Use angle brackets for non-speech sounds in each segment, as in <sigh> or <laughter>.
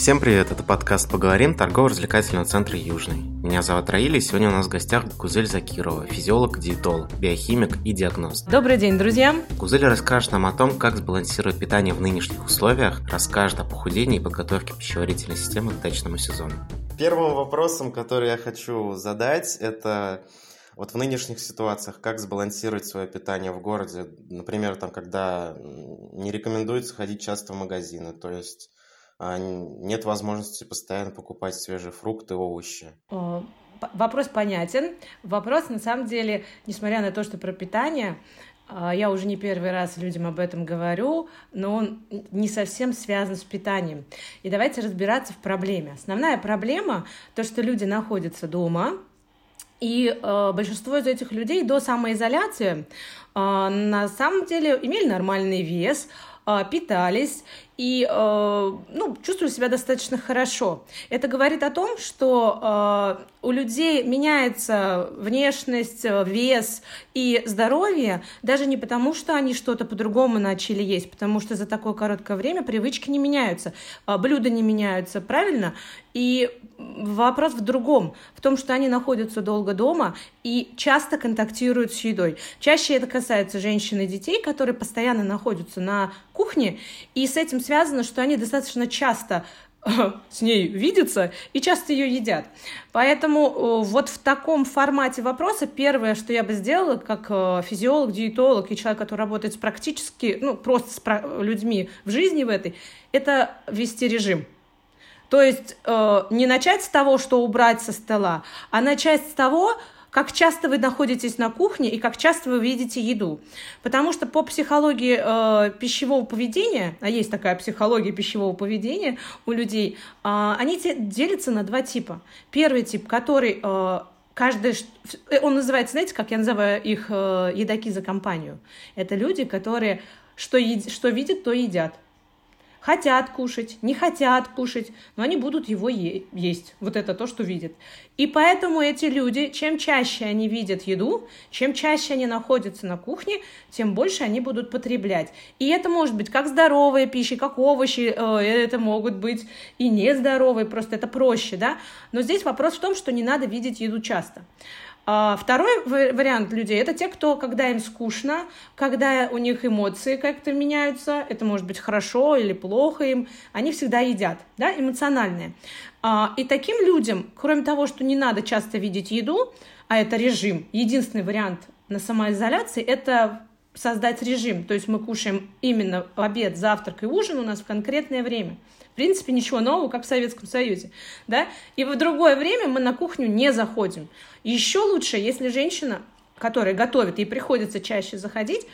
Всем привет, это подкаст «Поговорим» торгово-развлекательного центра «Южный». Меня зовут Раиля, и сегодня у нас в гостях Гузель Закирова, физиолог, диетолог, биохимик и диагност. Добрый день, друзья! Гузель расскажет нам о том, как сбалансировать питание в нынешних условиях, расскажет о похудении и подготовке пищеварительной системы к дачному сезону. Первым вопросом, который я хочу задать, это вот в нынешних ситуациях, как сбалансировать свое питание в городе? Например, там, когда не рекомендуется ходить часто в магазины, то есть нет возможности постоянно покупать свежие фрукты, овощи. Вопрос понятен. Вопрос, на самом деле, несмотря на то, что про питание, а, я уже не первый раз людям об этом говорю, но он не совсем связан с питанием. И давайте разбираться в проблеме. Основная проблема — то, что люди находятся дома, и э, большинство из этих людей до самоизоляции э, на самом деле имели нормальный вес, э, питались и э, ну, чувствую себя достаточно хорошо. Это говорит о том, что э, у людей меняется внешность, вес и здоровье даже не потому, что они что-то по-другому начали есть, потому что за такое короткое время привычки не меняются, э, блюда не меняются, правильно? И вопрос в другом, в том, что они находятся долго дома и часто контактируют с едой. Чаще это касается женщин и детей, которые постоянно находятся на кухне, и с этим связано, что они достаточно часто с ней видятся и часто ее едят. Поэтому э, вот в таком формате вопроса первое, что я бы сделала, как э, физиолог, диетолог и человек, который работает с практически, ну, просто с людьми в жизни в этой, это вести режим. То есть э, не начать с того, что убрать со стола, а начать с того, как часто вы находитесь на кухне и как часто вы видите еду. Потому что по психологии э, пищевого поведения, а есть такая психология пищевого поведения у людей, э, они делятся на два типа. Первый тип, который э, каждый, э, он называется, знаете, как я называю их э, едаки за компанию. Это люди, которые что, ед, что видят, то едят хотят кушать, не хотят кушать, но они будут его е- есть. Вот это то, что видят. И поэтому эти люди, чем чаще они видят еду, чем чаще они находятся на кухне, тем больше они будут потреблять. И это может быть как здоровая пища, как овощи, э, это могут быть и нездоровые, просто это проще, да. Но здесь вопрос в том, что не надо видеть еду часто. А второй вариант людей это те, кто, когда им скучно, когда у них эмоции как-то меняются, это может быть хорошо или плохо им, они всегда едят, да, эмоциональные. А, и таким людям, кроме того, что не надо часто видеть еду, а это режим, единственный вариант на самоизоляции, это создать режим. То есть мы кушаем именно обед, завтрак и ужин у нас в конкретное время. Принципе, ничего нового, как в Советском Союзе. Да? И в другое время мы на кухню не заходим. Еще лучше, если женщина, которая готовит, ей приходится чаще заходить,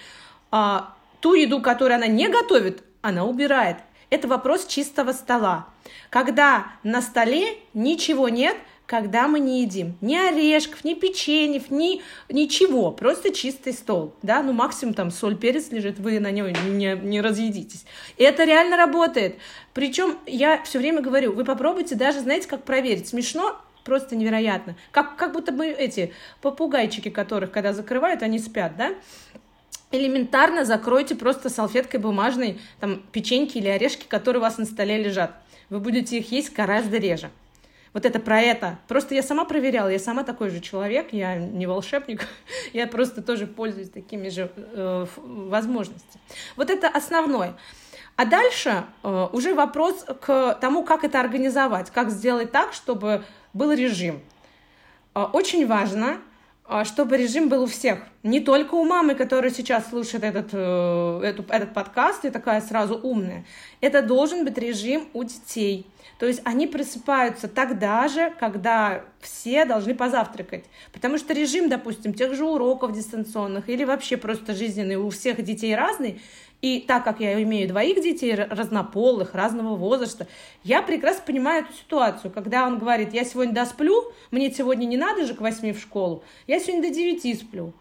а, ту еду, которую она не готовит, она убирает. Это вопрос чистого стола. Когда на столе ничего нет, когда мы не едим ни орешков, ни печеньев, ни ничего, просто чистый стол, да, ну максимум там соль, перец лежит, вы на него не, не разъедитесь. И это реально работает. Причем я все время говорю, вы попробуйте даже, знаете, как проверить. Смешно, просто невероятно. Как, как будто бы эти попугайчики, которых, когда закрывают, они спят, да? Элементарно закройте просто салфеткой бумажной там печеньки или орешки, которые у вас на столе лежат. Вы будете их есть гораздо реже. Вот это про это. Просто я сама проверяла, я сама такой же человек, я не волшебник, <laughs> я просто тоже пользуюсь такими же э, возможностями. Вот это основное. А дальше э, уже вопрос к тому, как это организовать, как сделать так, чтобы был режим. Э, очень важно, чтобы режим был у всех. Не только у мамы, которая сейчас слушает этот, э, эту, этот подкаст и такая сразу умная. Это должен быть режим у детей то есть они просыпаются тогда же, когда все должны позавтракать. Потому что режим, допустим, тех же уроков дистанционных или вообще просто жизненный у всех детей разный. И так как я имею двоих детей разнополых, разного возраста, я прекрасно понимаю эту ситуацию, когда он говорит, я сегодня досплю, мне сегодня не надо же к восьми в школу, я сегодня до девяти сплю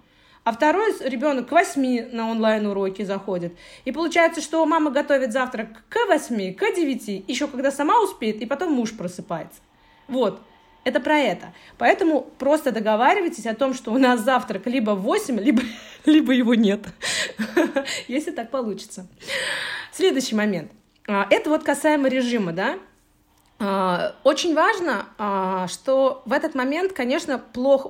а второй ребенок к 8 на онлайн-уроки заходит. И получается, что мама готовит завтрак к 8, к 9, еще когда сама успеет, и потом муж просыпается. Вот. Это про это. Поэтому просто договаривайтесь о том, что у нас завтрак либо в 8, либо, <laughs> либо его нет. <laughs> Если так получится. Следующий момент. А, это вот касаемо режима, да? А, очень важно, а, что в этот момент, конечно, плохо,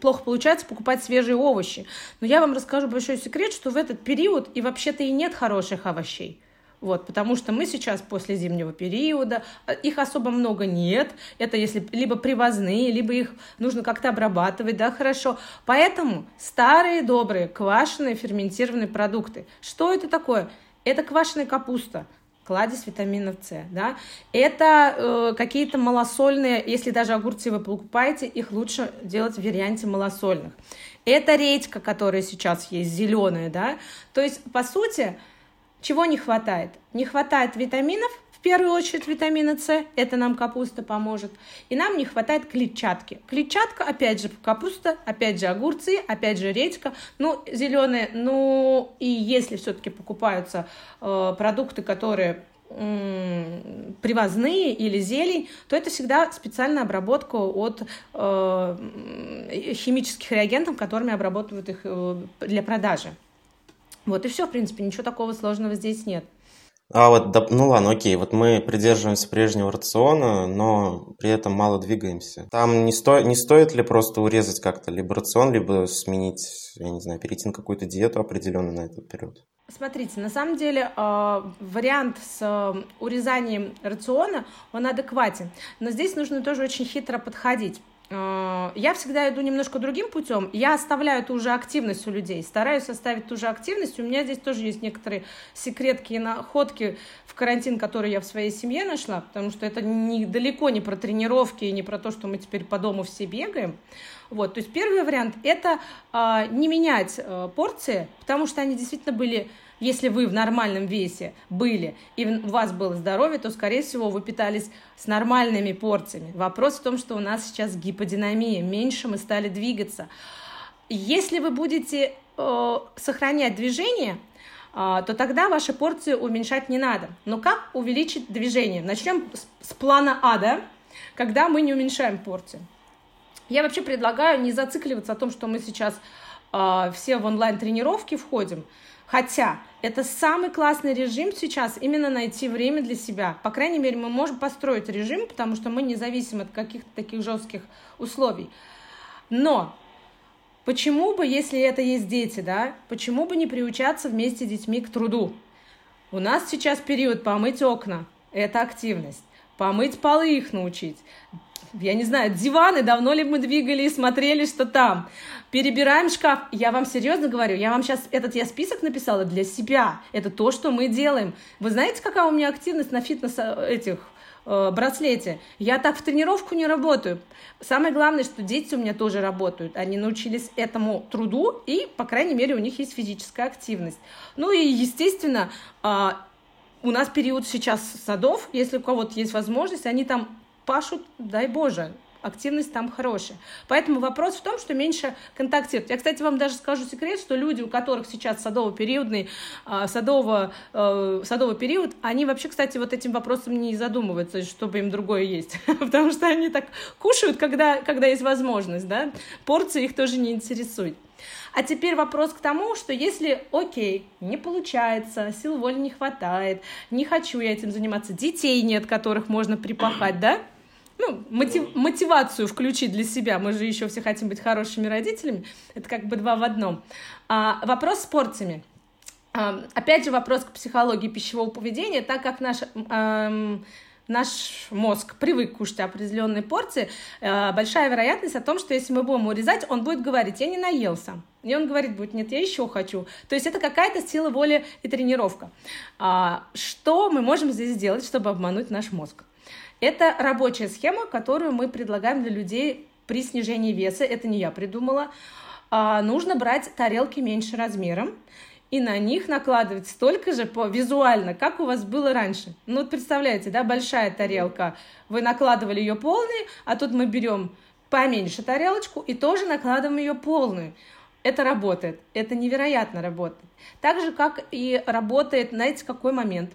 плохо получается покупать свежие овощи. Но я вам расскажу большой секрет, что в этот период и вообще-то и нет хороших овощей. Вот, потому что мы сейчас после зимнего периода, а, их особо много нет, это если либо привозные, либо их нужно как-то обрабатывать, да, хорошо. Поэтому старые добрые квашеные ферментированные продукты. Что это такое? Это квашеная капуста, кладезь витаминов С, да, это э, какие-то малосольные, если даже огурцы вы покупаете, их лучше делать в варианте малосольных. Это редька, которая сейчас есть, зеленая, да, то есть, по сути, чего не хватает? Не хватает витаминов, в первую очередь витамина С, это нам капуста поможет, и нам не хватает клетчатки. Клетчатка, опять же, капуста, опять же, огурцы, опять же, редька, ну, зеленые, ну, и если все-таки покупаются э, продукты, которые привозные или зелень, то это всегда специальная обработка от э, химических реагентов, которыми обрабатывают их э, для продажи. Вот и все, в принципе, ничего такого сложного здесь нет. А вот, ну ладно, окей, вот мы придерживаемся прежнего рациона, но при этом мало двигаемся. Там не, сто, не стоит ли просто урезать как-то либо рацион, либо сменить, я не знаю, перейти на какую-то диету определенную на этот период? Смотрите, на самом деле э, вариант с э, урезанием рациона, он адекватен, но здесь нужно тоже очень хитро подходить. Э, я всегда иду немножко другим путем. Я оставляю ту же активность у людей, стараюсь оставить ту же активность. У меня здесь тоже есть некоторые секретки и находки в карантин, которые я в своей семье нашла, потому что это не, далеко не про тренировки и не про то, что мы теперь по дому все бегаем. Вот, то есть первый вариант – это э, не менять э, порции, потому что они действительно были если вы в нормальном весе были и у вас было здоровье, то, скорее всего, вы питались с нормальными порциями. Вопрос в том, что у нас сейчас гиподинамия, меньше мы стали двигаться. Если вы будете э, сохранять движение, э, то тогда ваши порции уменьшать не надо. Но как увеличить движение? Начнем с, с плана А, да? Когда мы не уменьшаем порции. Я вообще предлагаю не зацикливаться о том, что мы сейчас э, все в онлайн-тренировки входим, Хотя это самый классный режим сейчас, именно найти время для себя. По крайней мере, мы можем построить режим, потому что мы не зависим от каких-то таких жестких условий. Но почему бы, если это есть дети, да, почему бы не приучаться вместе с детьми к труду? У нас сейчас период помыть окна, это активность. Помыть полы их научить, я не знаю, диваны, давно ли мы двигали и смотрели, что там. Перебираем шкаф. Я вам серьезно говорю, я вам сейчас этот я список написала для себя. Это то, что мы делаем. Вы знаете, какая у меня активность на фитнес э, этих э, браслете. Я так в тренировку не работаю. Самое главное, что дети у меня тоже работают. Они научились этому труду, и, по крайней мере, у них есть физическая активность. Ну и, естественно, э, у нас период сейчас садов, если у кого-то есть возможность, они там пашут, дай Боже, активность там хорошая. Поэтому вопрос в том, что меньше контактируют. Я, кстати, вам даже скажу секрет, что люди, у которых сейчас садово-периодный, а, садово, э, садовый период, они вообще, кстати, вот этим вопросом не задумываются, чтобы им другое есть. <laughs> Потому что они так кушают, когда, когда есть возможность, да, порции их тоже не интересует. А теперь вопрос к тому, что если, окей, не получается, сил воли не хватает, не хочу я этим заниматься, детей нет, которых можно припахать, да, ну, мотив, мотивацию включить для себя. Мы же еще все хотим быть хорошими родителями. Это как бы два в одном. А, вопрос с порциями. А, опять же, вопрос к психологии пищевого поведения, так как наш, а, наш мозг привык кушать определенные порции, а, большая вероятность о том, что если мы будем урезать, он будет говорить, я не наелся. И он говорит будет, нет, я еще хочу. То есть это какая-то сила воли и тренировка. А, что мы можем здесь сделать, чтобы обмануть наш мозг? Это рабочая схема, которую мы предлагаем для людей при снижении веса. Это не я придумала. А, нужно брать тарелки меньше размером и на них накладывать столько же по визуально, как у вас было раньше. Ну вот представляете, да, большая тарелка, вы накладывали ее полной, а тут мы берем поменьше тарелочку и тоже накладываем ее полную. Это работает, это невероятно работает. Так же, как и работает, знаете, какой момент?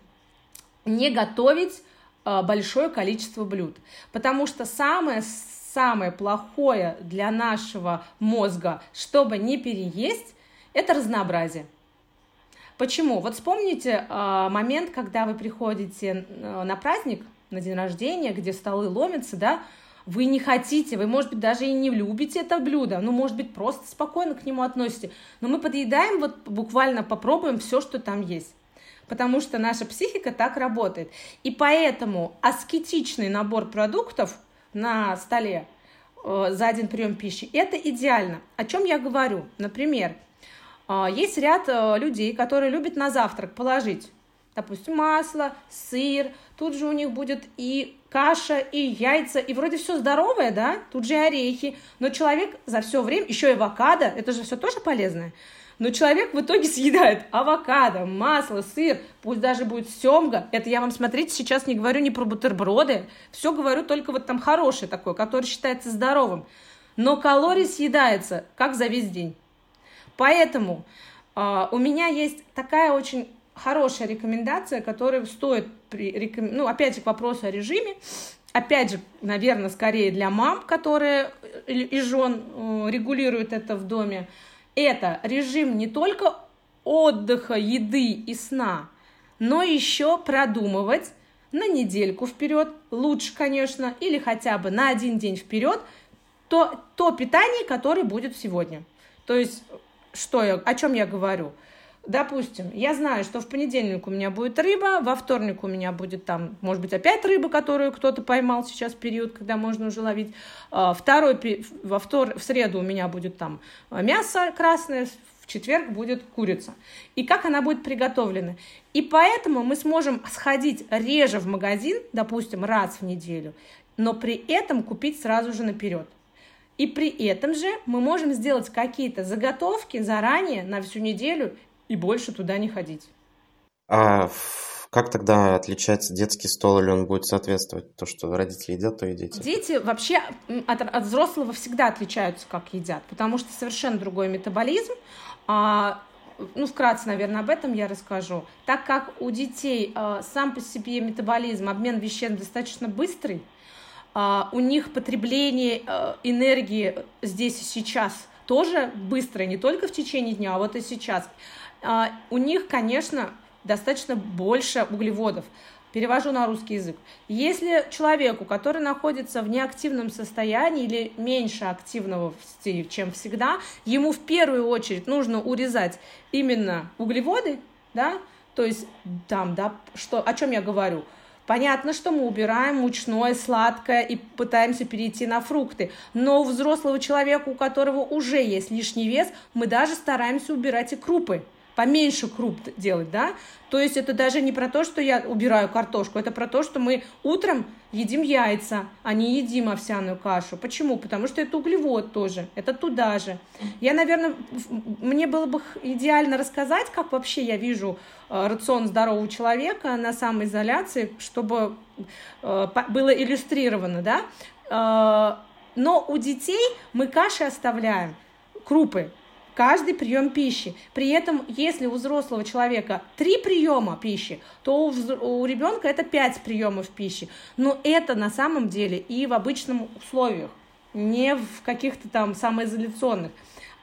Не готовить Э, большое количество блюд. Потому что самое самое плохое для нашего мозга, чтобы не переесть, это разнообразие. Почему? Вот вспомните э, момент, когда вы приходите э, на праздник, на день рождения, где столы ломятся, да, вы не хотите, вы, может быть, даже и не любите это блюдо, ну, может быть, просто спокойно к нему относитесь, но мы подъедаем, вот буквально попробуем все, что там есть потому что наша психика так работает. И поэтому аскетичный набор продуктов на столе э, за один прием пищи – это идеально. О чем я говорю? Например, есть ряд э, людей, которые любят на завтрак положить допустим, масло, сыр, тут же у них будет и каша, и яйца, и вроде все здоровое, да, тут же орехи, но человек за все время, еще и авокадо, это же все тоже полезное, но человек в итоге съедает авокадо, масло, сыр, пусть даже будет семга. Это я вам, смотрите, сейчас не говорю не про бутерброды, все говорю только вот там хорошее такое, которое считается здоровым. Но калорий съедается как за весь день. Поэтому э, у меня есть такая очень хорошая рекомендация, которая стоит, при, ну, опять же, к вопросу о режиме, опять же, наверное, скорее для мам, которые э, и жен э, регулируют это в доме, это режим не только отдыха, еды и сна, но еще продумывать на недельку вперед, лучше, конечно, или хотя бы на один день вперед, то, то питание, которое будет сегодня. То есть, что я, о чем я говорю? Допустим, я знаю, что в понедельник у меня будет рыба, во вторник у меня будет там, может быть, опять рыба, которую кто-то поймал сейчас период, когда можно уже ловить. А, второй, во втор, в среду у меня будет там а, мясо красное, в четверг будет курица. И как она будет приготовлена. И поэтому мы сможем сходить реже в магазин, допустим, раз в неделю, но при этом купить сразу же наперед. И при этом же мы можем сделать какие-то заготовки заранее на всю неделю и больше туда не ходить. А как тогда отличать детский стол, или он будет соответствовать то, что родители едят, то и дети? Дети вообще от, от взрослого всегда отличаются, как едят, потому что совершенно другой метаболизм. А, ну, вкратце, наверное, об этом я расскажу. Так как у детей а, сам по себе метаболизм, обмен веществ достаточно быстрый, у них потребление а, энергии здесь и сейчас тоже быстрое, не только в течение дня, а вот и сейчас. А, у них, конечно, достаточно больше углеводов. Перевожу на русский язык. Если человеку, который находится в неактивном состоянии или меньше активного, чем всегда, ему в первую очередь нужно урезать именно углеводы, да, то есть там, да, что, о чем я говорю? Понятно, что мы убираем мучное, сладкое и пытаемся перейти на фрукты, но у взрослого человека, у которого уже есть лишний вес, мы даже стараемся убирать и крупы поменьше круп делать, да, то есть это даже не про то, что я убираю картошку, это про то, что мы утром едим яйца, а не едим овсяную кашу. Почему? Потому что это углевод тоже, это туда же. Я, наверное, мне было бы идеально рассказать, как вообще я вижу э, рацион здорового человека на самоизоляции, чтобы э, было иллюстрировано, да. Э, но у детей мы каши оставляем, крупы, каждый прием пищи. При этом, если у взрослого человека три приема пищи, то у, у ребенка это пять приемов пищи. Но это на самом деле и в обычных условиях, не в каких-то там самоизоляционных.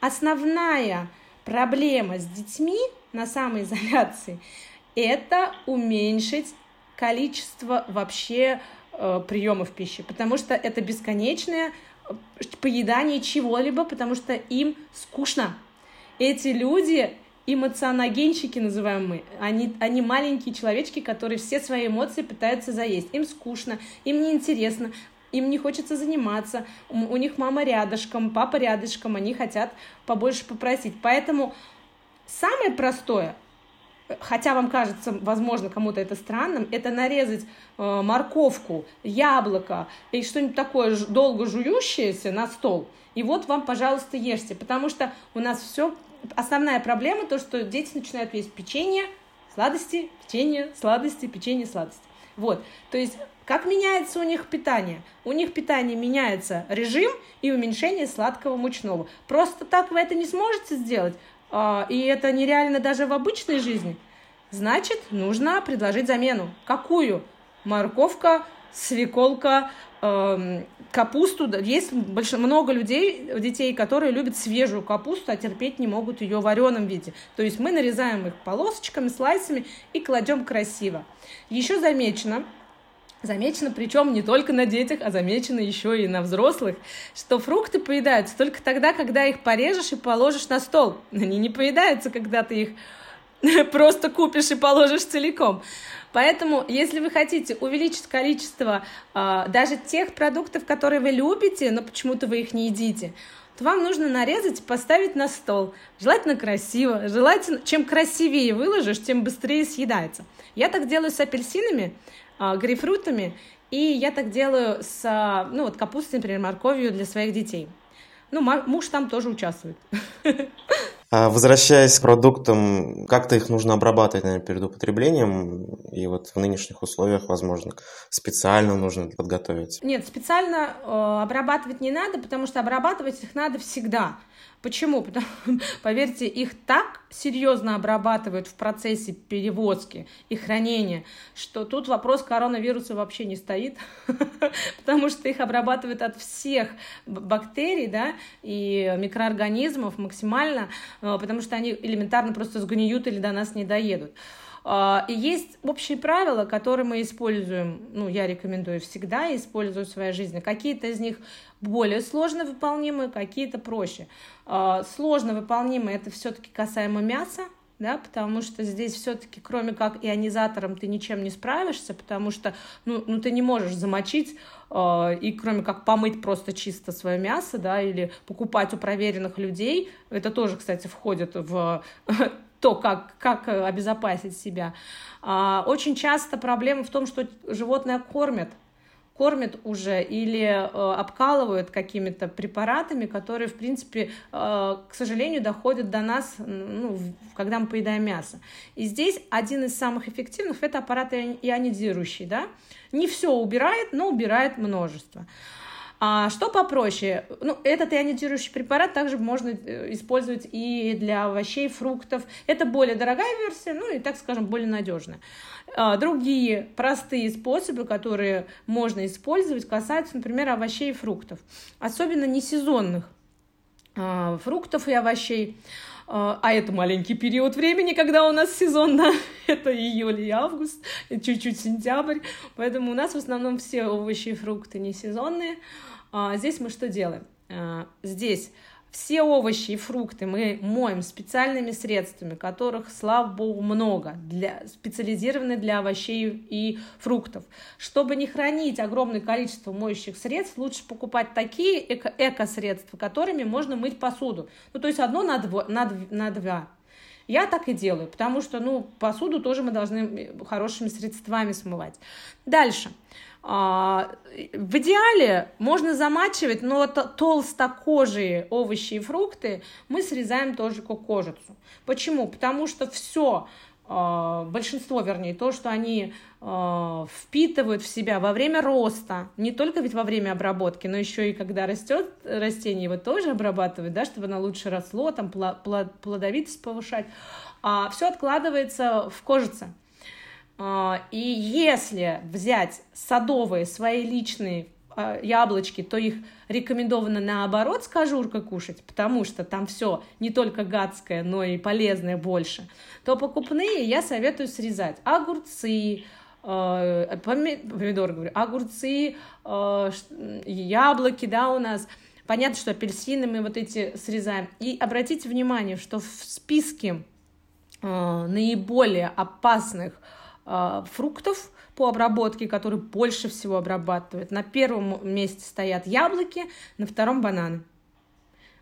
Основная проблема с детьми на самоизоляции – это уменьшить количество вообще э, приемов пищи, потому что это бесконечное э, поедание чего-либо, потому что им скучно. Эти люди эмоционогенщики называем мы. Они, они маленькие человечки, которые все свои эмоции пытаются заесть. Им скучно, им неинтересно, им не хочется заниматься, у них мама рядышком, папа рядышком, они хотят побольше попросить. Поэтому самое простое, хотя вам кажется, возможно, кому-то это странным, это нарезать э, морковку, яблоко и что-нибудь такое долго жующееся на стол. И вот вам, пожалуйста, ешьте, потому что у нас все основная проблема то, что дети начинают есть печенье, сладости, печенье, сладости, печенье, сладости. Вот, то есть как меняется у них питание? У них питание меняется режим и уменьшение сладкого мучного. Просто так вы это не сможете сделать, и это нереально даже в обычной жизни. Значит, нужно предложить замену. Какую? Морковка, свеколка, эм, капусту. Есть много людей, детей, которые любят свежую капусту, а терпеть не могут ее в вареном виде. То есть мы нарезаем их полосочками, слайсами и кладем красиво. Еще замечено, Замечено, причем не только на детях, а замечено еще и на взрослых, что фрукты поедаются только тогда, когда их порежешь и положишь на стол. Они не поедаются, когда ты их <laughs> просто купишь и положишь целиком. Поэтому, если вы хотите увеличить количество э, даже тех продуктов, которые вы любите, но почему-то вы их не едите, то вам нужно нарезать и поставить на стол. Желательно красиво. Желательно, чем красивее выложишь, тем быстрее съедается. Я так делаю с апельсинами, грейпфрутами, и я так делаю с, а, ну, вот капустой, например, морковью для своих детей. Ну, муж там тоже участвует. А возвращаясь к продуктам, как-то их нужно обрабатывать, наверное, перед употреблением, и вот в нынешних условиях, возможно, специально нужно подготовить? Нет, специально э, обрабатывать не надо, потому что обрабатывать их надо всегда. Почему? Потому, <laughs> поверьте, их так серьезно обрабатывают в процессе перевозки и хранения, что тут вопрос коронавируса вообще не стоит, <laughs> потому что их обрабатывают от всех бактерий да, и микроорганизмов максимально, э, потому что они элементарно просто сгниют или до нас не доедут. А, и есть общие правила, которые мы используем, ну, я рекомендую всегда использовать в своей жизни. Какие-то из них более сложно выполнимые, какие-то проще. А, сложно выполнимые это все-таки касаемо мяса, да, потому что здесь все-таки, кроме как ионизатором, ты ничем не справишься, потому что, ну, ну ты не можешь замочить э, и кроме как помыть просто чисто свое мясо, да, или покупать у проверенных людей, это тоже, кстати, входит в <laughs> то, как, как обезопасить себя. А, очень часто проблема в том, что животное кормят, кормят уже или э, обкалывают какими-то препаратами, которые, в принципе, э, к сожалению, доходят до нас, ну, когда мы поедаем мясо. И здесь один из самых эффективных – это аппарат ионизирующий. Да? Не все убирает, но убирает множество. А что попроще? Ну, этот ионизирующий препарат также можно э, использовать и для овощей, фруктов. Это более дорогая версия, ну и, так скажем, более надежная. А, другие простые способы, которые можно использовать, касаются, например, овощей и фруктов, особенно несезонных а, фруктов и овощей. А, а это маленький период времени, когда у нас сезон, да, <laughs> это июль и август, чуть-чуть сентябрь, поэтому у нас в основном все овощи и фрукты не сезонные. А, здесь мы что делаем? А, здесь все овощи и фрукты мы моем специальными средствами, которых, слава богу, много, для, специализированные для овощей и фруктов. Чтобы не хранить огромное количество моющих средств, лучше покупать такие эко- эко-средства, которыми можно мыть посуду. Ну, то есть одно на, дво, на, на два. Я так и делаю, потому что, ну, посуду тоже мы должны хорошими средствами смывать. Дальше. А, в идеале можно замачивать, но толстокожие овощи и фрукты мы срезаем тоже кожицу. Почему? Потому что все, а, большинство, вернее, то, что они а, впитывают в себя во время роста, не только ведь во время обработки, но еще и когда растет растение, его тоже обрабатывают, да, чтобы оно лучше росло, там плодовитость повышать, все откладывается в кожице. А, и если взять садовые свои личные а, яблочки, то их рекомендовано наоборот с кожуркой кушать, потому что там все не только гадское, но и полезное больше, то покупные я советую срезать огурцы, а, помидоры, говорю, огурцы, яблоки, да, у нас. Понятно, что апельсины мы вот эти срезаем. И обратите внимание, что в списке наиболее опасных фруктов по обработке, которые больше всего обрабатывают. На первом месте стоят яблоки, на втором бананы.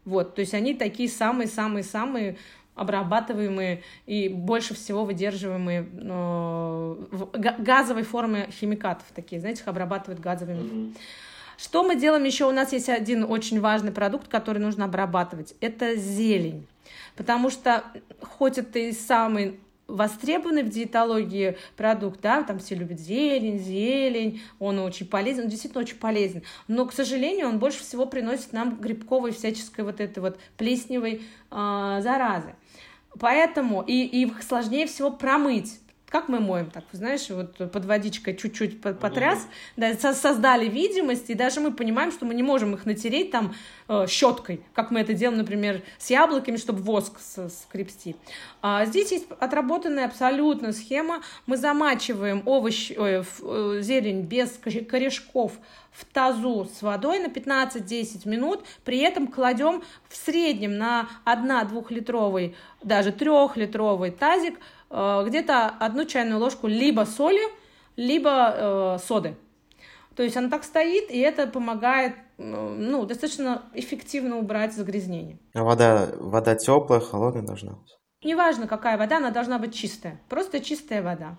Вот, то есть они такие самые-самые-самые обрабатываемые и больше всего выдерживаемые э, газовой формы химикатов такие, знаете, их обрабатывают газовыми. Mm-hmm. Что мы делаем еще? У нас есть один очень важный продукт, который нужно обрабатывать. Это зелень. Потому что хоть это и самый востребованный в диетологии продукт, да, там все любят зелень, зелень, он очень полезен, он действительно очень полезен, но, к сожалению, он больше всего приносит нам грибковой всяческой вот этой вот плесневой э, заразы. Поэтому и, и их сложнее всего промыть, как мы моем, так, знаешь, вот под водичкой чуть-чуть потряс, да, создали видимость, и даже мы понимаем, что мы не можем их натереть там э, щеткой, как мы это делаем, например, с яблоками, чтобы воск скрепсти. А здесь есть отработанная абсолютно схема. Мы замачиваем овощи, ой, э, зелень без корешков в тазу с водой на 15-10 минут, при этом кладем в среднем на 1-2-литровый, даже 3-литровый тазик где-то одну чайную ложку либо соли, либо э, соды. То есть она так стоит, и это помогает ну, достаточно эффективно убрать загрязнение. А вода, вода теплая, холодная должна быть? Неважно, какая вода, она должна быть чистая. Просто чистая вода.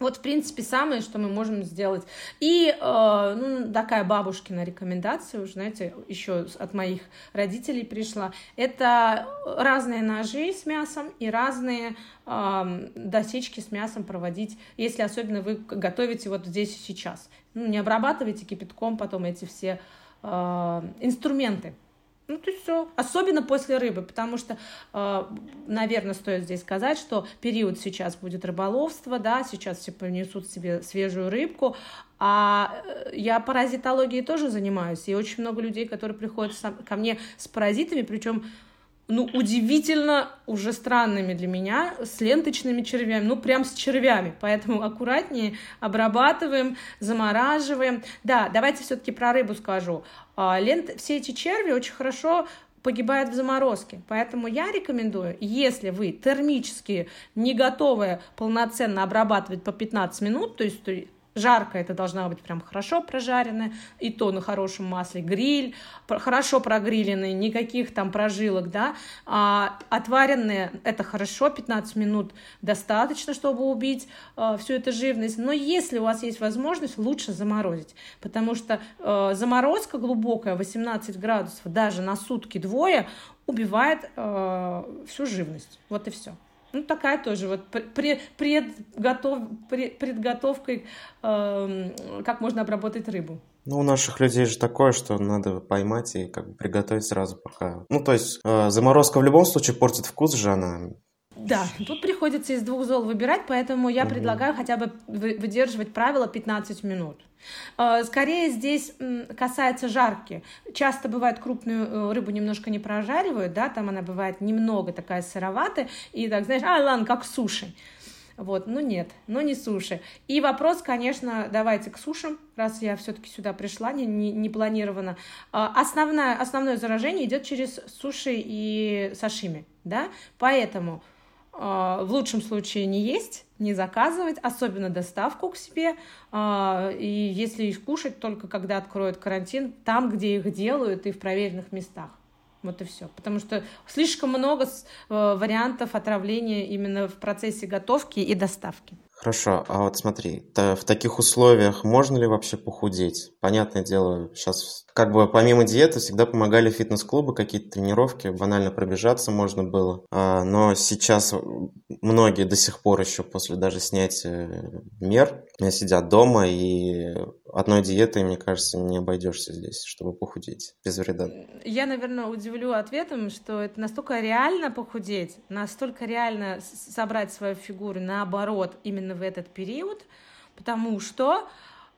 Вот, в принципе, самое, что мы можем сделать. И э, ну, такая бабушкина рекомендация, уже, знаете, еще от моих родителей пришла. Это разные ножи с мясом и разные э, досечки с мясом проводить, если особенно вы готовите вот здесь и сейчас. Ну, не обрабатывайте кипятком потом эти все э, инструменты. Ну, то есть все. Особенно после рыбы, потому что, э, наверное, стоит здесь сказать, что период сейчас будет рыболовство, да, сейчас все принесут себе свежую рыбку, а э, я паразитологией тоже занимаюсь, и очень много людей, которые приходят ко мне с паразитами, причем ну, удивительно уже странными для меня, с ленточными червями, ну, прям с червями, поэтому аккуратнее обрабатываем, замораживаем. Да, давайте все-таки про рыбу скажу. А, лент... Все эти черви очень хорошо погибают в заморозке. Поэтому я рекомендую, если вы термически не готовы полноценно обрабатывать по 15 минут, то есть Жарко это должна быть прям хорошо прожаренная, и то на хорошем масле. Гриль, хорошо прогриленный, никаких там прожилок, да. А, отваренные, это хорошо, 15 минут достаточно, чтобы убить а, всю эту живность. Но если у вас есть возможность, лучше заморозить, потому что а, заморозка глубокая, 18 градусов, даже на сутки двое, убивает а, всю живность. Вот и все. Ну, такая тоже вот пред, предготов, пред, предготовкой, э, как можно обработать рыбу. Ну, у наших людей же такое, что надо поймать и как бы приготовить сразу пока. Ну, то есть э, заморозка в любом случае портит вкус же она. Да, тут приходится из двух зол выбирать, поэтому я угу. предлагаю хотя бы выдерживать правило 15 минут. Э, скорее здесь касается жарки. Часто бывает крупную э, рыбу немножко не прожаривают, да, там она бывает немного такая сыроватая, и так, знаешь, а, ладно, как суши. Вот, ну нет, ну не суши. И вопрос, конечно, давайте к сушам, раз я все-таки сюда пришла, не, не, не планировано. Э, основное, основное заражение идет через суши и сашими, да, поэтому в лучшем случае не есть, не заказывать, особенно доставку к себе. А, и если их кушать, только когда откроют карантин, там, где их делают и в проверенных местах. Вот и все. Потому что слишком много э, вариантов отравления именно в процессе готовки и доставки. Хорошо, а вот смотри, в таких условиях можно ли вообще похудеть? Понятное дело, сейчас как бы помимо диеты всегда помогали фитнес-клубы, какие-то тренировки, банально пробежаться можно было. А, но сейчас многие до сих пор еще после даже снятия мер сидят дома, и одной диетой, мне кажется, не обойдешься здесь, чтобы похудеть без вреда. Я, наверное, удивлю ответом, что это настолько реально похудеть, настолько реально собрать свою фигуру наоборот именно в этот период, потому что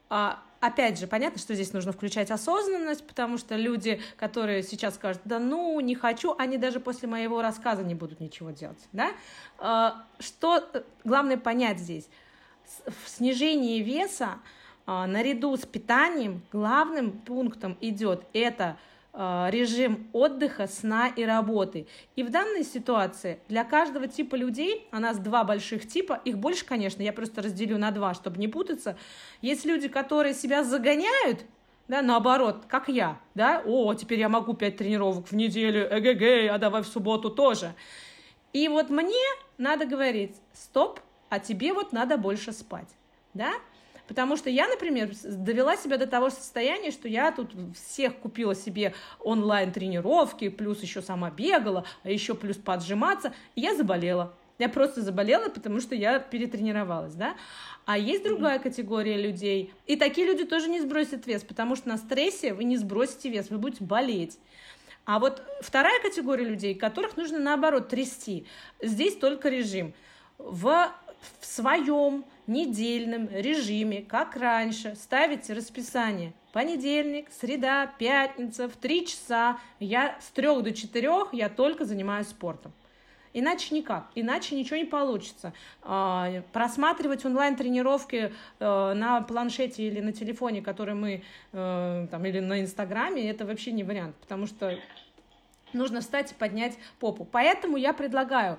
а, опять же, понятно, что здесь нужно включать осознанность, потому что люди, которые сейчас скажут, да ну, не хочу, они даже после моего рассказа не будут ничего делать, да? А, что главное понять здесь? В снижении веса наряду с питанием главным пунктом идет это – Э, режим отдыха, сна и работы. И в данной ситуации для каждого типа людей, у нас два больших типа, их больше, конечно, я просто разделю на два, чтобы не путаться. Есть люди, которые себя загоняют, да, наоборот, как я, да, о, теперь я могу пять тренировок в неделю, эгэгэй, а давай в субботу тоже. И вот мне надо говорить, стоп, а тебе вот надо больше спать, да, Потому что я, например, довела себя до того состояния, что я тут всех купила себе онлайн-тренировки, плюс еще сама бегала, а еще плюс поджиматься, и я заболела. Я просто заболела, потому что я перетренировалась, да. А есть другая категория людей, и такие люди тоже не сбросят вес, потому что на стрессе вы не сбросите вес, вы будете болеть. А вот вторая категория людей, которых нужно наоборот трясти, здесь только режим. В в своем недельном режиме, как раньше, ставите расписание. Понедельник, среда, пятница, в три часа, я с трех до четырех я только занимаюсь спортом. Иначе никак, иначе ничего не получится. А, просматривать онлайн-тренировки э, на планшете или на телефоне, которые мы, э, там, или на Инстаграме, это вообще не вариант, потому что нужно встать и поднять попу. Поэтому я предлагаю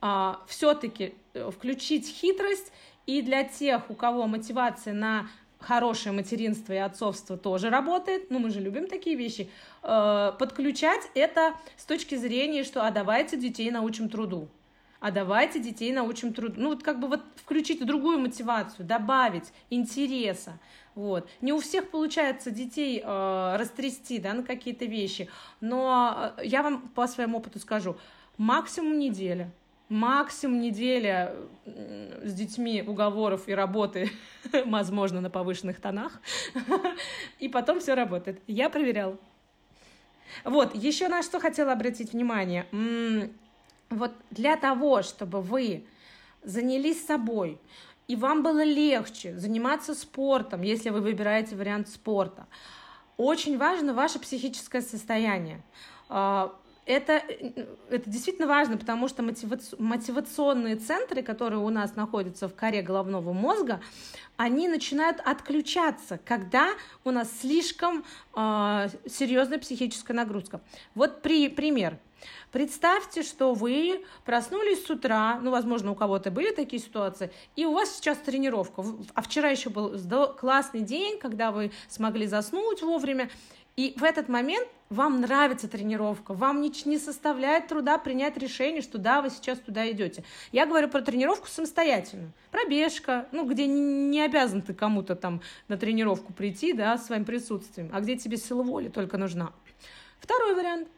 а, все-таки э, включить хитрость и для тех, у кого мотивация на хорошее материнство и отцовство тоже работает, ну мы же любим такие вещи, э, подключать это с точки зрения, что а давайте детей научим труду, а давайте детей научим труду. Ну вот как бы вот включить другую мотивацию, добавить интереса. Вот. Не у всех получается детей э, растрясти да, на какие-то вещи, но э, я вам по своему опыту скажу, максимум неделя – максимум неделя с детьми уговоров и работы, <laughs> возможно, на повышенных тонах, <laughs> и потом все работает. Я проверяла. Вот, еще на что хотела обратить внимание. Вот для того, чтобы вы занялись собой, и вам было легче заниматься спортом, если вы выбираете вариант спорта, очень важно ваше психическое состояние а, это, это действительно важно, потому что мотивационные центры, которые у нас находятся в коре головного мозга, они начинают отключаться, когда у нас слишком э, серьезная психическая нагрузка. Вот при, пример. Представьте, что вы проснулись с утра, ну, возможно, у кого-то были такие ситуации, и у вас сейчас тренировка, а вчера еще был классный день, когда вы смогли заснуть вовремя, и в этот момент вам нравится тренировка, вам не, не составляет труда принять решение, что да, вы сейчас туда идете. Я говорю про тренировку самостоятельную. Пробежка, ну, где не, не обязан ты кому-то там на тренировку прийти, да, своим присутствием, а где тебе сила воли только нужна. Второй вариант.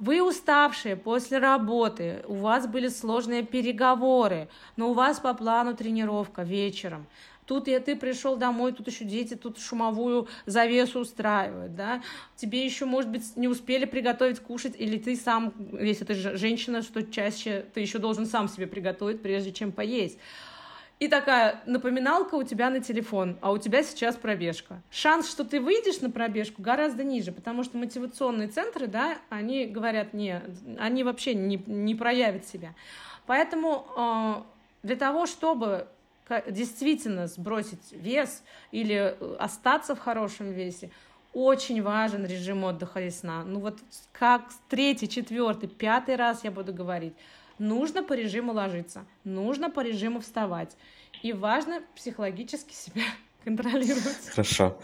Вы уставшие после работы, у вас были сложные переговоры, но у вас по плану тренировка вечером. Тут я, ты пришел домой, тут еще дети, тут шумовую завесу устраивают, да. Тебе еще, может быть, не успели приготовить кушать, или ты сам, если ты женщина, что чаще ты еще должен сам себе приготовить, прежде чем поесть. И такая напоминалка у тебя на телефон, а у тебя сейчас пробежка. Шанс, что ты выйдешь на пробежку, гораздо ниже, потому что мотивационные центры, да, они говорят, не, они вообще не, не проявят себя. Поэтому э, для того, чтобы действительно сбросить вес или э, остаться в хорошем весе, очень важен режим отдыха и сна. Ну вот как третий, четвертый, пятый раз я буду говорить, нужно по режиму ложиться, нужно по режиму вставать. И важно психологически <laughs> себя контролировать. Хорошо.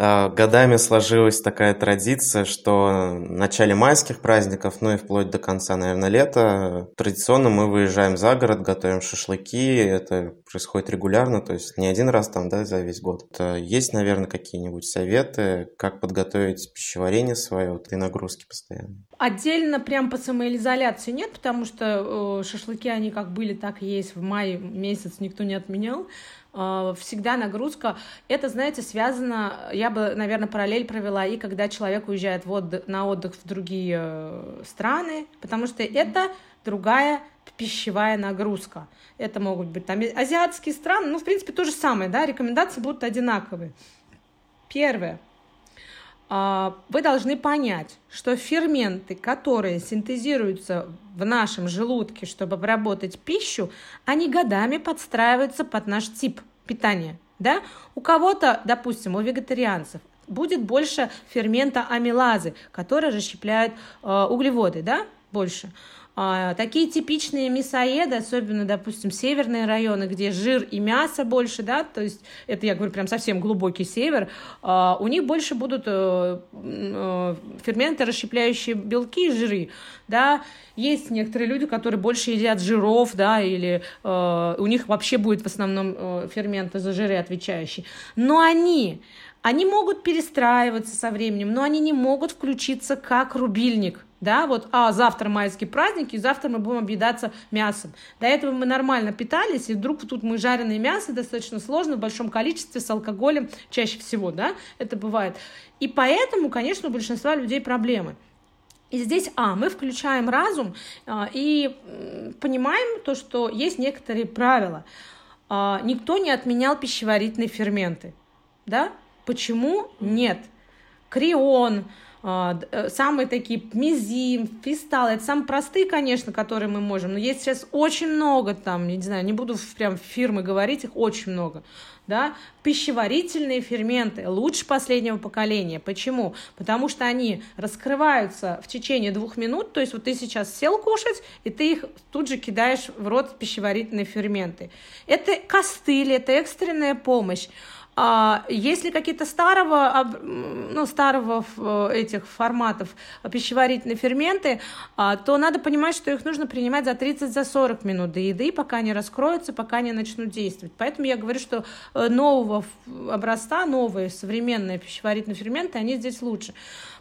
А, годами сложилась такая традиция, что в начале майских праздников, ну и вплоть до конца, наверное, лета, традиционно мы выезжаем за город, готовим шашлыки. Это происходит регулярно, то есть не один раз там, да, за весь год. Есть, наверное, какие-нибудь советы, как подготовить пищеварение свое вот, и нагрузки постоянно? Отдельно прям по самоизоляции нет, потому что э, шашлыки, они как были, так и есть. В мае месяц никто не отменял. Э, всегда нагрузка. Это, знаете, связано, я бы, наверное, параллель провела и когда человек уезжает в отдых, на отдых в другие э, страны, потому что это другая пищевая нагрузка. Это могут быть там азиатские страны, ну, в принципе, то же самое, да, рекомендации будут одинаковые. Первое. А, вы должны понять, что ферменты, которые синтезируются в нашем желудке, чтобы обработать пищу, они годами подстраиваются под наш тип питания. Да? У кого-то, допустим, у вегетарианцев, будет больше фермента амилазы, которые расщепляют э, углеводы, да, больше. А, такие типичные мясоеды, особенно, допустим, северные районы, где жир и мясо больше, да, то есть это, я говорю, прям совсем глубокий север, а, у них больше будут э, э, ферменты, расщепляющие белки и жиры, да, есть некоторые люди, которые больше едят жиров, да, или э, у них вообще будет в основном ферменты за жиры отвечающие, но они они могут перестраиваться со временем, но они не могут включиться как рубильник, да, вот, а завтра майские праздники, завтра мы будем объедаться мясом. До этого мы нормально питались, и вдруг тут мы жареное мясо достаточно сложно, в большом количестве, с алкоголем, чаще всего, да, это бывает. И поэтому, конечно, у большинства людей проблемы. И здесь, а, мы включаем разум а, и понимаем то, что есть некоторые правила. А, никто не отменял пищеварительные ферменты, да? Почему нет? Крион, самые такие мизим, фистал, это самые простые, конечно, которые мы можем, но есть сейчас очень много там, не знаю, не буду прям фирмы говорить, их очень много, да, пищеварительные ферменты лучше последнего поколения. Почему? Потому что они раскрываются в течение двух минут, то есть вот ты сейчас сел кушать, и ты их тут же кидаешь в рот пищеварительные ферменты. Это костыль, это экстренная помощь. А если какие-то старого, ну, старого этих форматов пищеварительные ферменты, а, то надо понимать, что их нужно принимать за 30-40 за минут до еды, пока они раскроются, пока они начнут действовать. Поэтому я говорю, что э, нового образца, новые современные пищеварительные ферменты, они здесь лучше.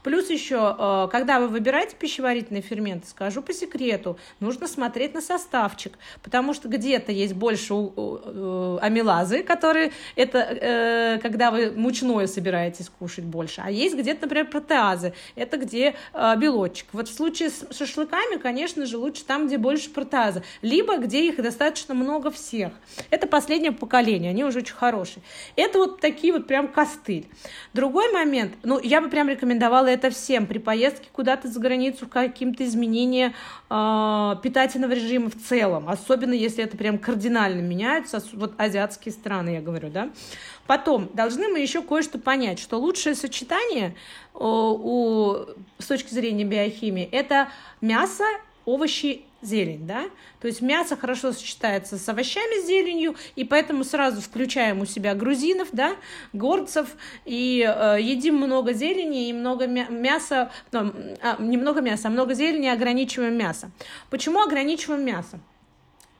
Плюс еще, э, когда вы выбираете пищеварительные ферменты, скажу по секрету, нужно смотреть на составчик, потому что где-то есть больше э, амилазы, которые это э, когда вы мучное собираетесь кушать больше, а есть где-то, например, протеазы, это где белочек. Вот в случае с шашлыками, конечно же, лучше там, где больше протеаза, либо где их достаточно много всех. Это последнее поколение, они уже очень хорошие. Это вот такие вот прям костыль. Другой момент, ну, я бы прям рекомендовала это всем при поездке куда-то за границу, каким-то изменением э, питательного режима в целом, особенно если это прям кардинально меняется, вот азиатские страны, я говорю, да. Потом, должны мы еще кое-что понять, что лучшее сочетание э, у, с точки зрения биохимии – это мясо, овощи зелень, да, то есть мясо хорошо сочетается с овощами, с зеленью, и поэтому сразу включаем у себя грузинов, да, горцев, и э, едим много зелени и много мяса, ну, а, не много мяса, а много зелени, ограничиваем мясо. Почему ограничиваем мясо?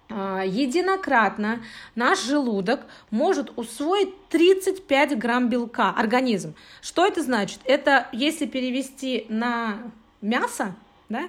А, единократно наш желудок может усвоить 35 грамм белка, организм. Что это значит? Это если перевести на мясо, да,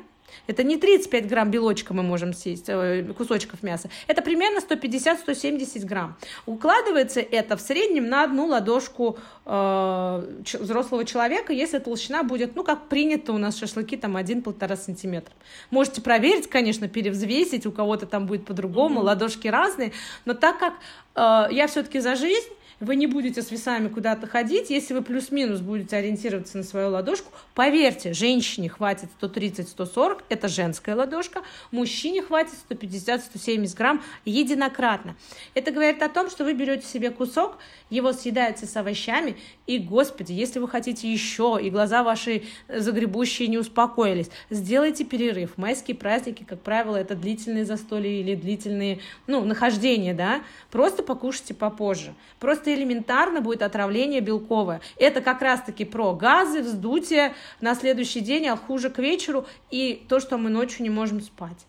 это не 35 грамм белочка мы можем съесть, э, кусочков мяса. Это примерно 150-170 грамм. Укладывается это в среднем на одну ладошку э, взрослого человека, если толщина будет, ну, как принято у нас шашлыки, там 1-1,5 сантиметра. Можете проверить, конечно, перевзвесить, у кого-то там будет по-другому, mm-hmm. ладошки разные, но так как э, я все-таки за жизнь, вы не будете с весами куда-то ходить, если вы плюс-минус будете ориентироваться на свою ладошку, поверьте, женщине хватит 130-140, это женская ладошка, мужчине хватит 150-170 грамм единократно. Это говорит о том, что вы берете себе кусок, его съедаете с овощами, и, господи, если вы хотите еще, и глаза ваши загребущие не успокоились, сделайте перерыв. Майские праздники, как правило, это длительные застолья или длительные, ну, нахождения, да, просто покушайте попозже. Просто элементарно будет отравление белковое. Это как раз-таки про газы, вздутие на следующий день, а хуже к вечеру, и то, что мы ночью не можем спать.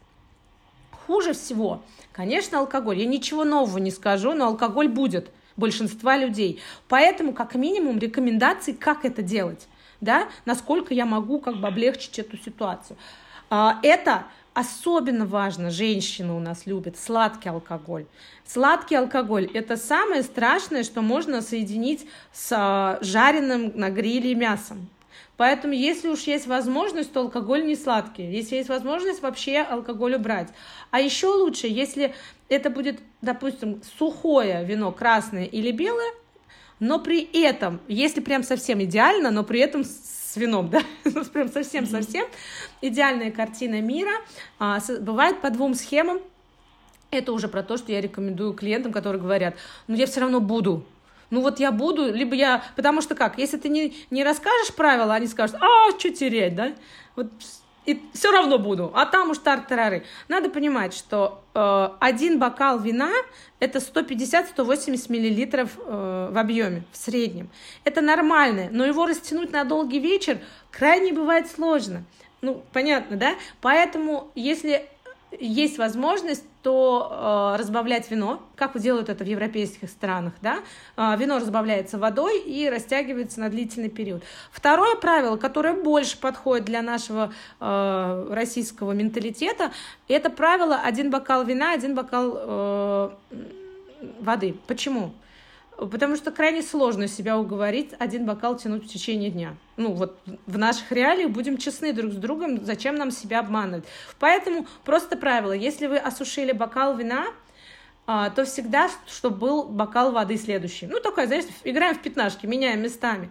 Хуже всего, конечно, алкоголь. Я ничего нового не скажу, но алкоголь будет большинства людей. Поэтому, как минимум, рекомендации, как это делать, да, насколько я могу как бы облегчить эту ситуацию. А, это особенно важно, женщины у нас любят сладкий алкоголь. Сладкий алкоголь – это самое страшное, что можно соединить с а, жареным на гриле мясом. Поэтому, если уж есть возможность, то алкоголь не сладкий. Если есть возможность, вообще алкоголь убрать. А еще лучше, если это будет, допустим, сухое вино, красное или белое, но при этом, если прям совсем идеально, но при этом с вином, да, <laughs> ну, прям совсем-совсем идеальная картина мира, а, бывает по двум схемам, это уже про то, что я рекомендую клиентам, которые говорят, ну я все равно буду, ну вот я буду, либо я... Потому что как, если ты не, не расскажешь правила, они скажут, а, что терять, да? Вот и все равно буду, а там уж тартарары. Надо понимать, что э, один бокал вина это 150-180 миллилитров э, в объеме, в среднем. Это нормально, но его растянуть на долгий вечер крайне бывает сложно. Ну, понятно, да? Поэтому, если есть возможность, то э, разбавлять вино, как делают это в европейских странах, да, э, вино разбавляется водой и растягивается на длительный период. Второе правило, которое больше подходит для нашего э, российского менталитета, это правило один бокал вина, один бокал э, воды. Почему? Потому что крайне сложно себя уговорить один бокал тянуть в течение дня. Ну вот в наших реалиях будем честны друг с другом, зачем нам себя обманывать. Поэтому просто правило, если вы осушили бокал вина, а, то всегда, чтобы был бокал воды следующий. Ну, такой, знаешь, играем в пятнашки, меняем местами.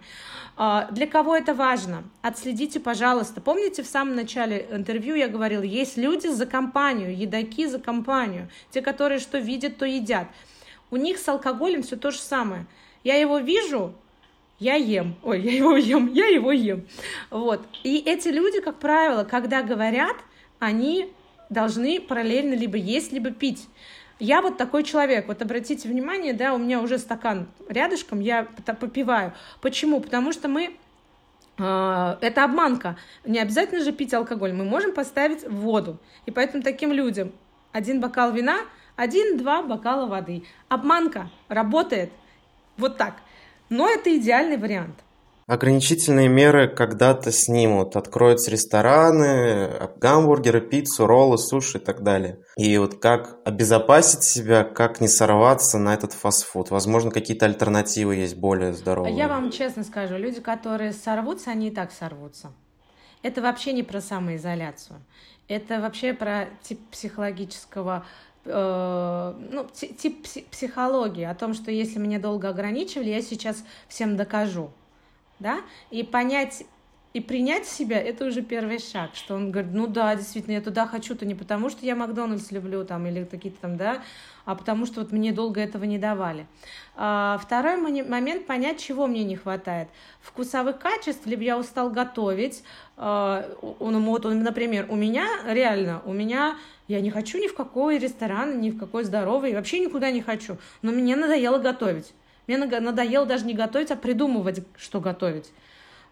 А, для кого это важно? Отследите, пожалуйста. Помните, в самом начале интервью я говорила, есть люди за компанию, едоки за компанию, те, которые что видят, то едят. У них с алкоголем все то же самое. Я его вижу, я ем. Ой, я его ем, я его ем. Вот. И эти люди, как правило, когда говорят, они должны параллельно либо есть, либо пить. Я вот такой человек. Вот обратите внимание, да, у меня уже стакан рядышком, я попиваю. Почему? Потому что мы э, это обманка. Не обязательно же пить алкоголь. Мы можем поставить воду. И поэтому таким людям один бокал вина, один-два бокала воды. Обманка работает вот так. Но это идеальный вариант. Ограничительные меры когда-то снимут. Откроются рестораны, гамбургеры, пиццу, роллы, суши и так далее. И вот как обезопасить себя, как не сорваться на этот фастфуд? Возможно, какие-то альтернативы есть более здоровые. Я вам честно скажу, люди, которые сорвутся, они и так сорвутся. Это вообще не про самоизоляцию. Это вообще про тип психологического ну, тип психологии, о том, что если меня долго ограничивали, я сейчас всем докажу да, и понять и принять себя, это уже первый шаг, что он говорит, ну да, действительно, я туда хочу-то не потому, что я Макдональдс люблю там или какие-то там, да, а потому что вот мне долго этого не давали. А, второй момент понять, чего мне не хватает. Вкусовых качеств, либо я устал готовить, а, он, вот, он, например, у меня реально, у меня я не хочу ни в какой ресторан, ни в какой здоровый, вообще никуда не хочу, но мне надоело готовить. Мне надоело даже не готовить, а придумывать, что готовить.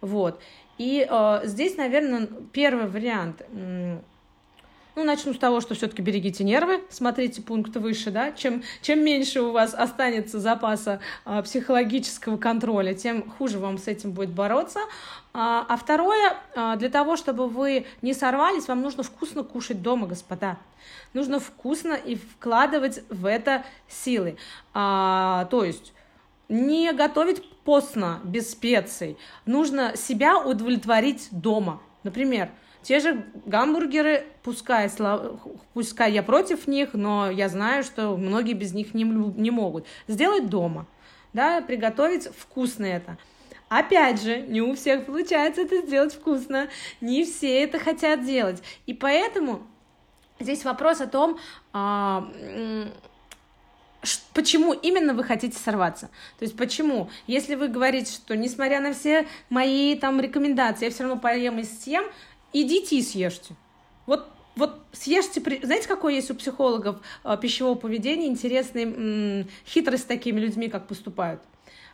Вот. И э, здесь, наверное, первый вариант. Ну, начну с того, что все-таки берегите нервы, смотрите пункт выше, да, чем, чем меньше у вас останется запаса э, психологического контроля, тем хуже вам с этим будет бороться. А, а второе, э, для того, чтобы вы не сорвались, вам нужно вкусно кушать дома, господа. Нужно вкусно и вкладывать в это силы. А, то есть не готовить постно, без специй. Нужно себя удовлетворить дома. Например, те же гамбургеры, пускай, пускай я против них, но я знаю, что многие без них не, не могут. Сделать дома, да, приготовить вкусно это. Опять же, не у всех получается это сделать вкусно, не все это хотят делать. И поэтому здесь вопрос о том, а, почему именно вы хотите сорваться. То есть почему? Если вы говорите, что несмотря на все мои там рекомендации, я все равно поем и съем, идите и съешьте. Вот вот съешьте, знаете, какой есть у психологов э, пищевого поведения интересный хитрость с такими людьми, как поступают?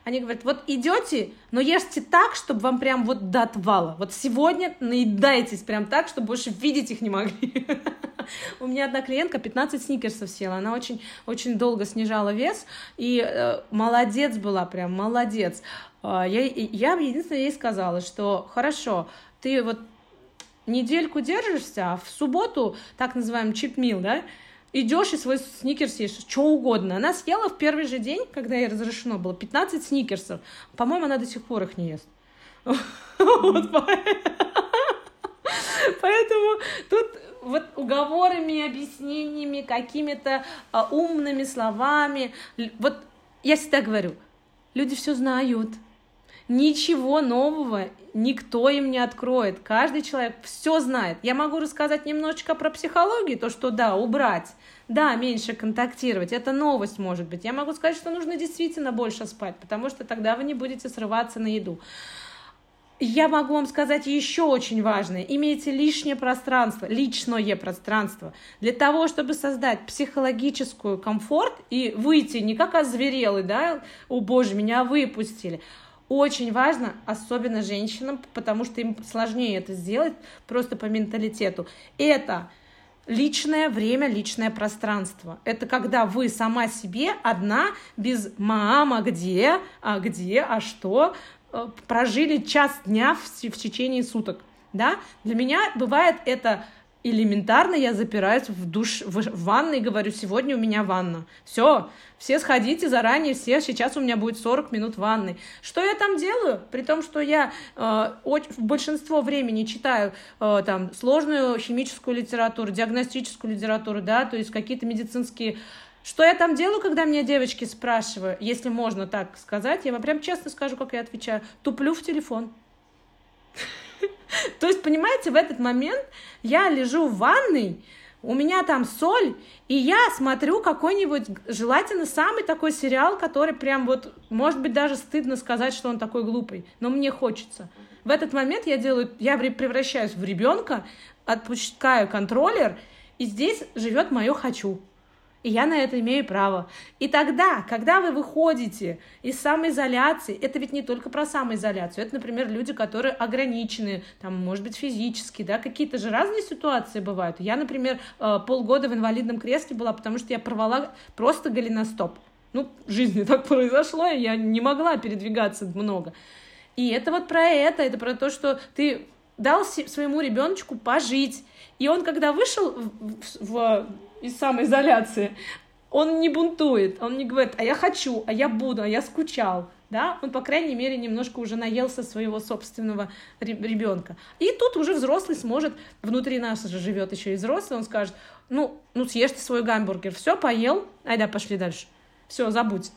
Они говорят, вот идете, но ешьте так, чтобы вам прям вот до отвала. Вот сегодня наедайтесь прям так, чтобы больше видеть их не могли. <laughs> У меня одна клиентка 15 сникерсов съела, она очень, очень долго снижала вес, и э, молодец была, прям молодец. Э, я, я единственное ей сказала, что хорошо, ты вот недельку держишься, а в субботу, так называемый чипмил, да, идешь и свой сникерс ешь, что угодно. Она съела в первый же день, когда ей разрешено было, 15 сникерсов. По-моему, она до сих пор их не ест. <laughs> <laughs> Поэтому тут вот уговорами, объяснениями, какими-то а, умными словами. Вот я всегда говорю, люди все знают. Ничего нового никто им не откроет. Каждый человек все знает. Я могу рассказать немножечко про психологию, то, что да, убрать, да, меньше контактировать. Это новость, может быть. Я могу сказать, что нужно действительно больше спать, потому что тогда вы не будете срываться на еду. Я могу вам сказать еще очень важное. Имейте лишнее пространство, личное пространство, для того, чтобы создать психологическую комфорт и выйти не как озверелый, да, о боже, меня выпустили, очень важно, особенно женщинам, потому что им сложнее это сделать просто по менталитету. Это личное время, личное пространство. Это когда вы сама себе одна, без мама, где, а где, а что, э, прожили час дня в, в течение суток. Да? Для меня бывает это элементарно я запираюсь в душ, в, ванной и говорю, сегодня у меня ванна. Все, все сходите заранее, все, сейчас у меня будет 40 минут ванны. Что я там делаю? При том, что я э, в большинство времени читаю э, там сложную химическую литературу, диагностическую литературу, да, то есть какие-то медицинские что я там делаю, когда меня девочки спрашивают, если можно так сказать, я вам прям честно скажу, как я отвечаю, туплю в телефон. <laughs> То есть, понимаете, в этот момент я лежу в ванной, у меня там соль, и я смотрю какой-нибудь, желательно самый такой сериал, который прям вот, может быть, даже стыдно сказать, что он такой глупый, но мне хочется. В этот момент я делаю, я превращаюсь в ребенка, отпускаю контроллер, и здесь живет мое хочу и я на это имею право. И тогда, когда вы выходите из самоизоляции, это ведь не только про самоизоляцию, это, например, люди, которые ограничены, там, может быть, физически, да, какие-то же разные ситуации бывают. Я, например, э, полгода в инвалидном кресле была, потому что я порвала просто голеностоп. Ну, в жизни <laughs> так произошло, и я не могла передвигаться много. И это вот про это, это про то, что ты дал своему ребеночку пожить. И он, когда вышел в, в, из самоизоляции, он не бунтует, он не говорит, а я хочу, а я буду, а я скучал. Да? Он, по крайней мере, немножко уже наелся своего собственного ребенка. И тут уже взрослый сможет, внутри нас же живет еще и взрослый, он скажет, ну, ну съешь ты свой гамбургер, все, поел, айда, пошли дальше. Все, забудь.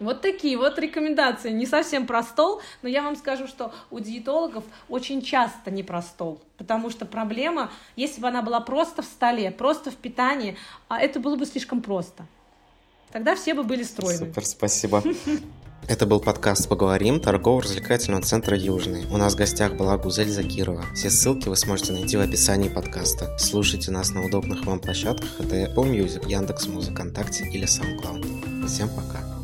Вот такие вот рекомендации. Не совсем про стол, но я вам скажу, что у диетологов очень часто не про стол. Потому что проблема, если бы она была просто в столе, просто в питании, а это было бы слишком просто. Тогда все бы были стройны. Супер, спасибо. Это был подкаст «Поговорим» торгово-развлекательного центра «Южный». У нас в гостях была Гузель Закирова. Все ссылки вы сможете найти в описании подкаста. Слушайте нас на удобных вам площадках. Это Apple Music, Яндекс.Музыка, ВКонтакте или SoundCloud. Всем пока.